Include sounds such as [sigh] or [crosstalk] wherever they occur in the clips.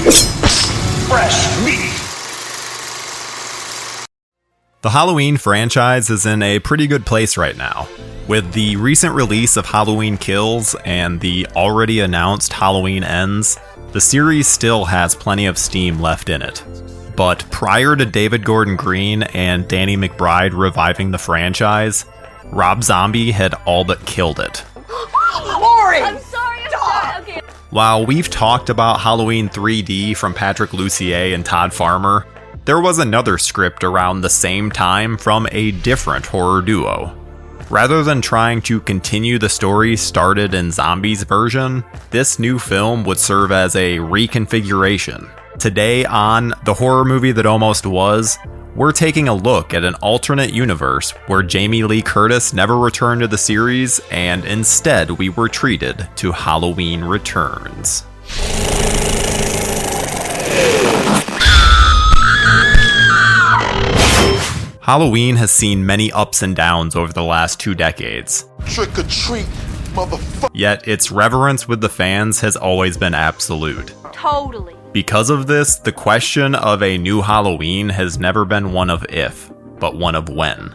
Fresh meat. The Halloween franchise is in a pretty good place right now. With the recent release of Halloween Kills and the already announced Halloween Ends, the series still has plenty of steam left in it. But prior to David Gordon Green and Danny McBride reviving the franchise, Rob Zombie had all but killed it. [gasps] [gasps] While we've talked about Halloween 3D from Patrick Lussier and Todd Farmer, there was another script around the same time from a different horror duo. Rather than trying to continue the story started in Zombie's version, this new film would serve as a reconfiguration. Today on The Horror Movie That Almost Was, we're taking a look at an alternate universe where Jamie Lee Curtis never returned to the series and instead we were treated to Halloween Returns. Halloween has seen many ups and downs over the last two decades, Trick or treat, motherfucker. yet its reverence with the fans has always been absolute. Totally. Because of this, the question of a new Halloween has never been one of if, but one of when.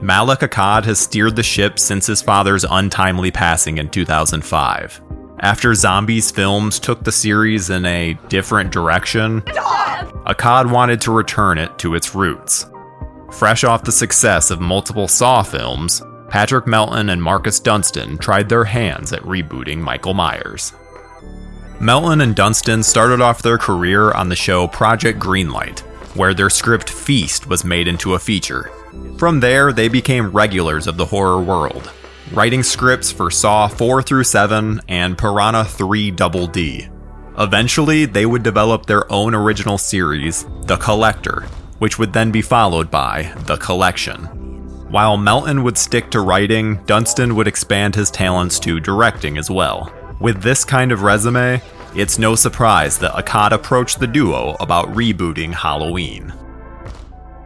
Malek Akkad has steered the ship since his father's untimely passing in 2005. After Zombie's films took the series in a different direction, Akkad wanted to return it to its roots. Fresh off the success of multiple Saw films, Patrick Melton and Marcus Dunstan tried their hands at rebooting Michael Myers. Melton and Dunstan started off their career on the show Project Greenlight, where their script Feast was made into a feature. From there, they became regulars of the horror world, writing scripts for Saw 4 through 7 and Piranha 3 Double D. Eventually, they would develop their own original series, The Collector, which would then be followed by The Collection. While Melton would stick to writing, Dunstan would expand his talents to directing as well. With this kind of resume, it's no surprise that Akkad approached the duo about rebooting Halloween.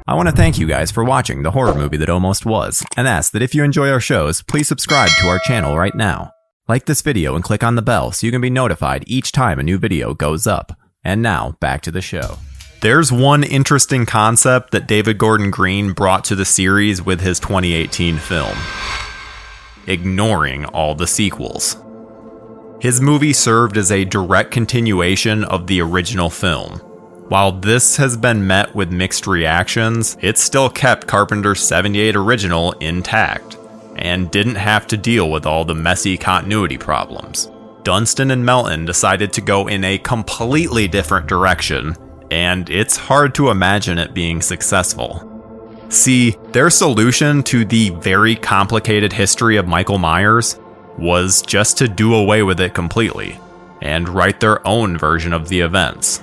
I want to thank you guys for watching the horror movie that almost was, and ask that if you enjoy our shows, please subscribe to our channel right now. Like this video and click on the bell so you can be notified each time a new video goes up. And now, back to the show. There's one interesting concept that David Gordon Green brought to the series with his 2018 film ignoring all the sequels. His movie served as a direct continuation of the original film. While this has been met with mixed reactions, it still kept Carpenter's 78 original intact and didn't have to deal with all the messy continuity problems. Dunstan and Melton decided to go in a completely different direction, and it's hard to imagine it being successful. See, their solution to the very complicated history of Michael Myers was just to do away with it completely and write their own version of the events.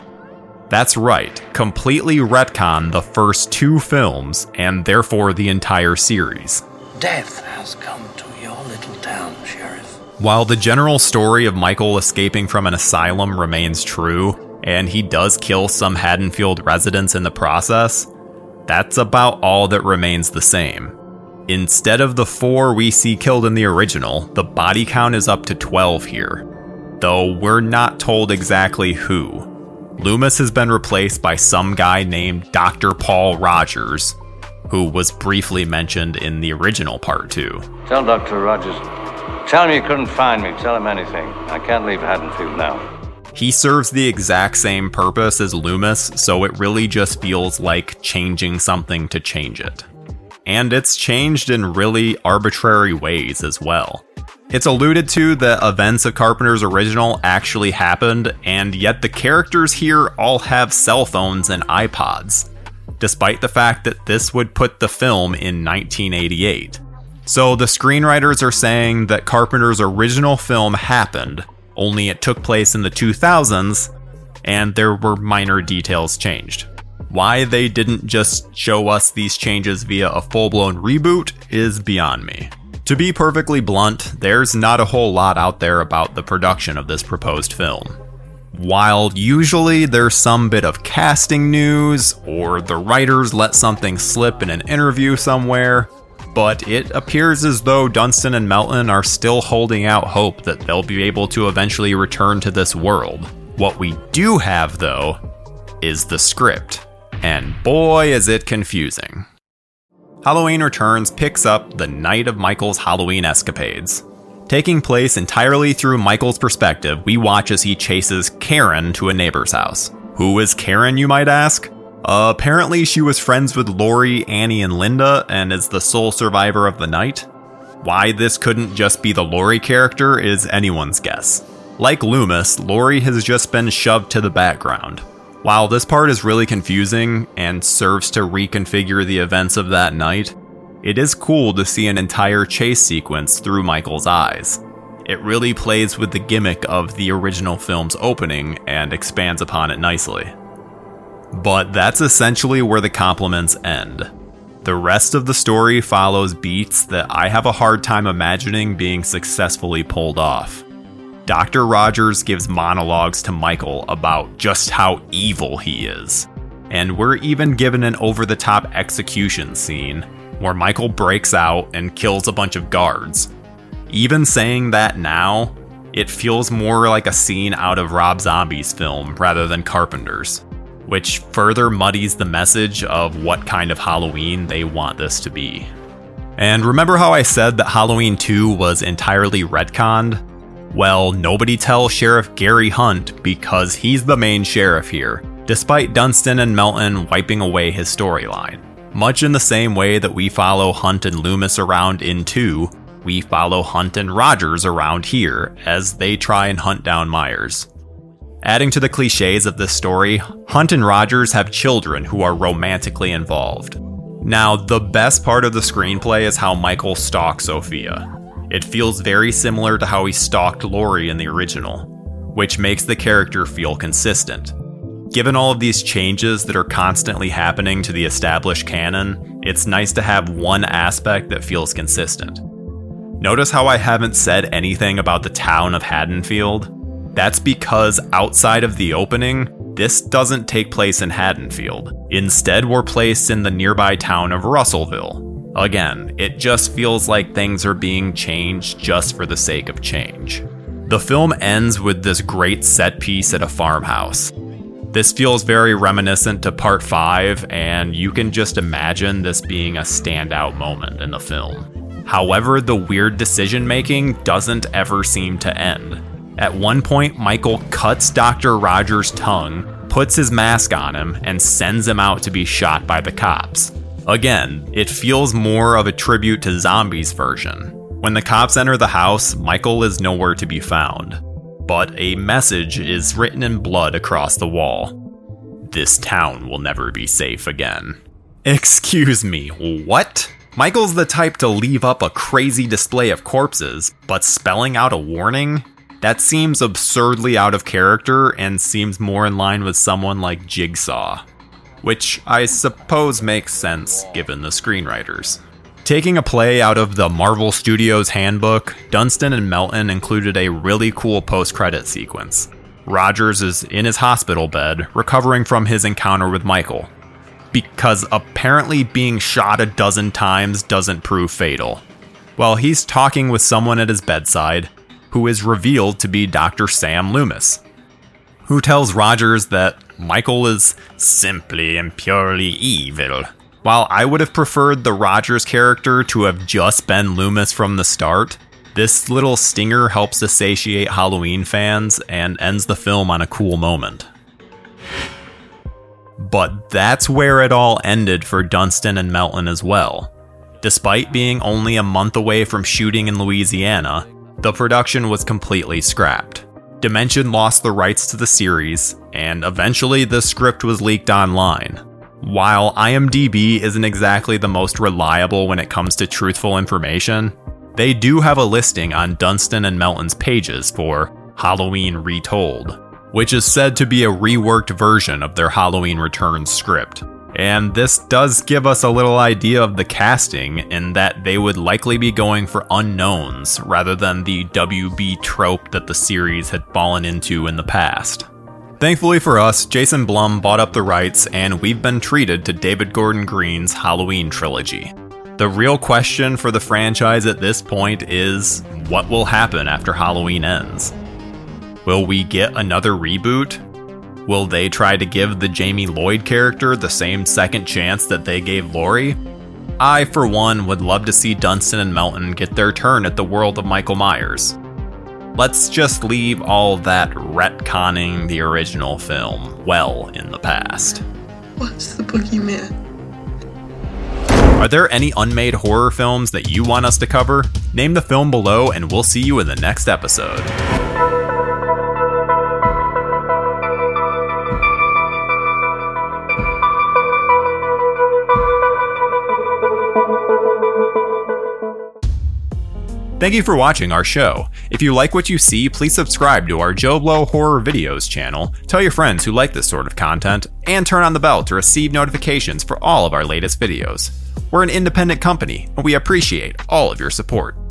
That's right, completely retcon the first two films and therefore the entire series. Death has come to your little town, Sheriff. While the general story of Michael escaping from an asylum remains true, and he does kill some Haddonfield residents in the process, that's about all that remains the same. Instead of the four we see killed in the original, the body count is up to 12 here. Though we're not told exactly who. Loomis has been replaced by some guy named Dr. Paul Rogers, who was briefly mentioned in the original part 2. Tell Dr. Rogers. Tell him you couldn't find me. Tell him anything. I can't leave Haddonfield now. He serves the exact same purpose as Loomis, so it really just feels like changing something to change it. And it's changed in really arbitrary ways as well. It's alluded to that events of Carpenter's original actually happened, and yet the characters here all have cell phones and iPods, despite the fact that this would put the film in 1988. So the screenwriters are saying that Carpenter's original film happened, only it took place in the 2000s, and there were minor details changed. Why they didn't just show us these changes via a full blown reboot is beyond me. To be perfectly blunt, there's not a whole lot out there about the production of this proposed film. While usually there's some bit of casting news, or the writers let something slip in an interview somewhere, but it appears as though Dunstan and Melton are still holding out hope that they'll be able to eventually return to this world. What we do have, though, is the script. And boy, is it confusing. Halloween Returns picks up the night of Michael's Halloween escapades. Taking place entirely through Michael's perspective, we watch as he chases Karen to a neighbor's house. Who is Karen, you might ask? Uh, apparently, she was friends with Laurie, Annie, and Linda, and is the sole survivor of the night. Why this couldn't just be the Laurie character is anyone's guess. Like Loomis, Laurie has just been shoved to the background. While this part is really confusing and serves to reconfigure the events of that night, it is cool to see an entire chase sequence through Michael's eyes. It really plays with the gimmick of the original film's opening and expands upon it nicely. But that's essentially where the compliments end. The rest of the story follows beats that I have a hard time imagining being successfully pulled off. Dr. Rogers gives monologues to Michael about just how evil he is. And we're even given an over the top execution scene where Michael breaks out and kills a bunch of guards. Even saying that now, it feels more like a scene out of Rob Zombie's film rather than Carpenter's, which further muddies the message of what kind of Halloween they want this to be. And remember how I said that Halloween 2 was entirely retconned? Well, nobody tells Sheriff Gary Hunt because he's the main sheriff here, despite Dunstan and Melton wiping away his storyline. Much in the same way that we follow Hunt and Loomis around in 2, we follow Hunt and Rogers around here as they try and hunt down Myers. Adding to the cliches of this story, Hunt and Rogers have children who are romantically involved. Now, the best part of the screenplay is how Michael stalks Sophia. It feels very similar to how he stalked Laurie in the original, which makes the character feel consistent. Given all of these changes that are constantly happening to the established canon, it's nice to have one aspect that feels consistent. Notice how I haven't said anything about the town of Haddonfield? That's because outside of the opening, this doesn't take place in Haddonfield. Instead, we're placed in the nearby town of Russellville, Again, it just feels like things are being changed just for the sake of change. The film ends with this great set piece at a farmhouse. This feels very reminiscent to part 5, and you can just imagine this being a standout moment in the film. However, the weird decision making doesn't ever seem to end. At one point, Michael cuts Dr. Rogers' tongue, puts his mask on him, and sends him out to be shot by the cops. Again, it feels more of a tribute to Zombie's version. When the cops enter the house, Michael is nowhere to be found. But a message is written in blood across the wall. This town will never be safe again. [laughs] Excuse me, what? Michael's the type to leave up a crazy display of corpses, but spelling out a warning? That seems absurdly out of character and seems more in line with someone like Jigsaw which I suppose makes sense given the screenwriters. Taking a play out of the Marvel Studios handbook, Dunstan and Melton included a really cool post credit sequence. Rogers is in his hospital bed, recovering from his encounter with Michael. Because apparently being shot a dozen times doesn't prove fatal. While he's talking with someone at his bedside, who is revealed to be Dr. Sam Loomis, who tells Rogers that Michael is simply and purely evil. While I would have preferred the Rogers character to have just been Loomis from the start, this little stinger helps to satiate Halloween fans and ends the film on a cool moment. But that's where it all ended for Dunstan and Melton as well. Despite being only a month away from shooting in Louisiana, the production was completely scrapped. Dimension lost the rights to the series, and eventually the script was leaked online. While IMDb isn't exactly the most reliable when it comes to truthful information, they do have a listing on Dunstan and Melton's pages for Halloween Retold, which is said to be a reworked version of their Halloween Returns script. And this does give us a little idea of the casting in that they would likely be going for unknowns rather than the WB trope that the series had fallen into in the past. Thankfully for us, Jason Blum bought up the rights and we've been treated to David Gordon Green's Halloween trilogy. The real question for the franchise at this point is what will happen after Halloween ends? Will we get another reboot? Will they try to give the Jamie Lloyd character the same second chance that they gave Laurie? I, for one, would love to see Dunstan and Melton get their turn at the world of Michael Myers. Let's just leave all that retconning the original film well in the past. What's the boogeyman? Are there any unmade horror films that you want us to cover? Name the film below, and we'll see you in the next episode. Thank you for watching our show. If you like what you see, please subscribe to our JoBlo Horror Videos channel, tell your friends who like this sort of content, and turn on the bell to receive notifications for all of our latest videos. We're an independent company, and we appreciate all of your support.